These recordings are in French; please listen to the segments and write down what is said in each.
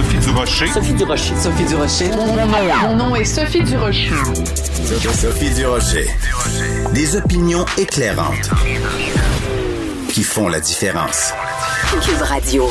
Sophie Durocher. Sophie Durocher. Sophie Durocher. Mon nom est Sophie Durocher. Sophie Durocher. Des opinions éclairantes qui font la différence. Cube Radio.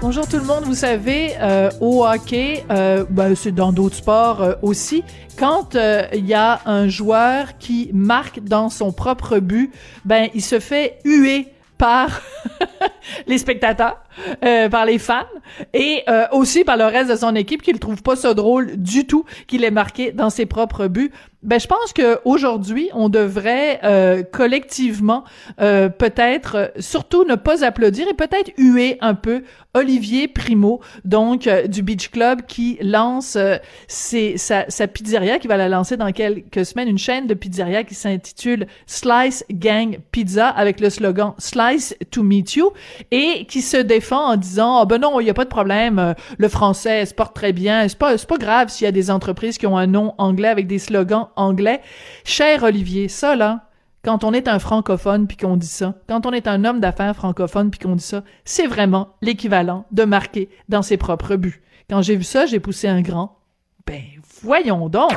Bonjour tout le monde, vous savez, euh, au hockey, euh, ben, c'est dans d'autres sports euh, aussi, quand euh, il y a un joueur qui marque dans son propre but, ben il se fait huer par les spectateurs, euh, par les fans et euh, aussi par le reste de son équipe qui ne trouve pas ça drôle du tout qu'il ait marqué dans ses propres buts. Ben je pense que aujourd'hui on devrait euh, collectivement euh, peut-être euh, surtout ne pas applaudir et peut-être huer un peu Olivier Primo donc euh, du Beach Club qui lance ses, sa, sa pizzeria qui va la lancer dans quelques semaines une chaîne de pizzeria qui s'intitule Slice Gang Pizza avec le slogan Slice to meet you et qui se défend en disant oh, ben non il y a pas de problème le français se porte très bien c'est pas c'est pas grave s'il y a des entreprises qui ont un nom anglais avec des slogans anglais. Cher Olivier, ça là, quand on est un francophone puis qu'on dit ça, quand on est un homme d'affaires francophone puis qu'on dit ça, c'est vraiment l'équivalent de marquer dans ses propres buts. Quand j'ai vu ça, j'ai poussé un grand. Ben, voyons donc!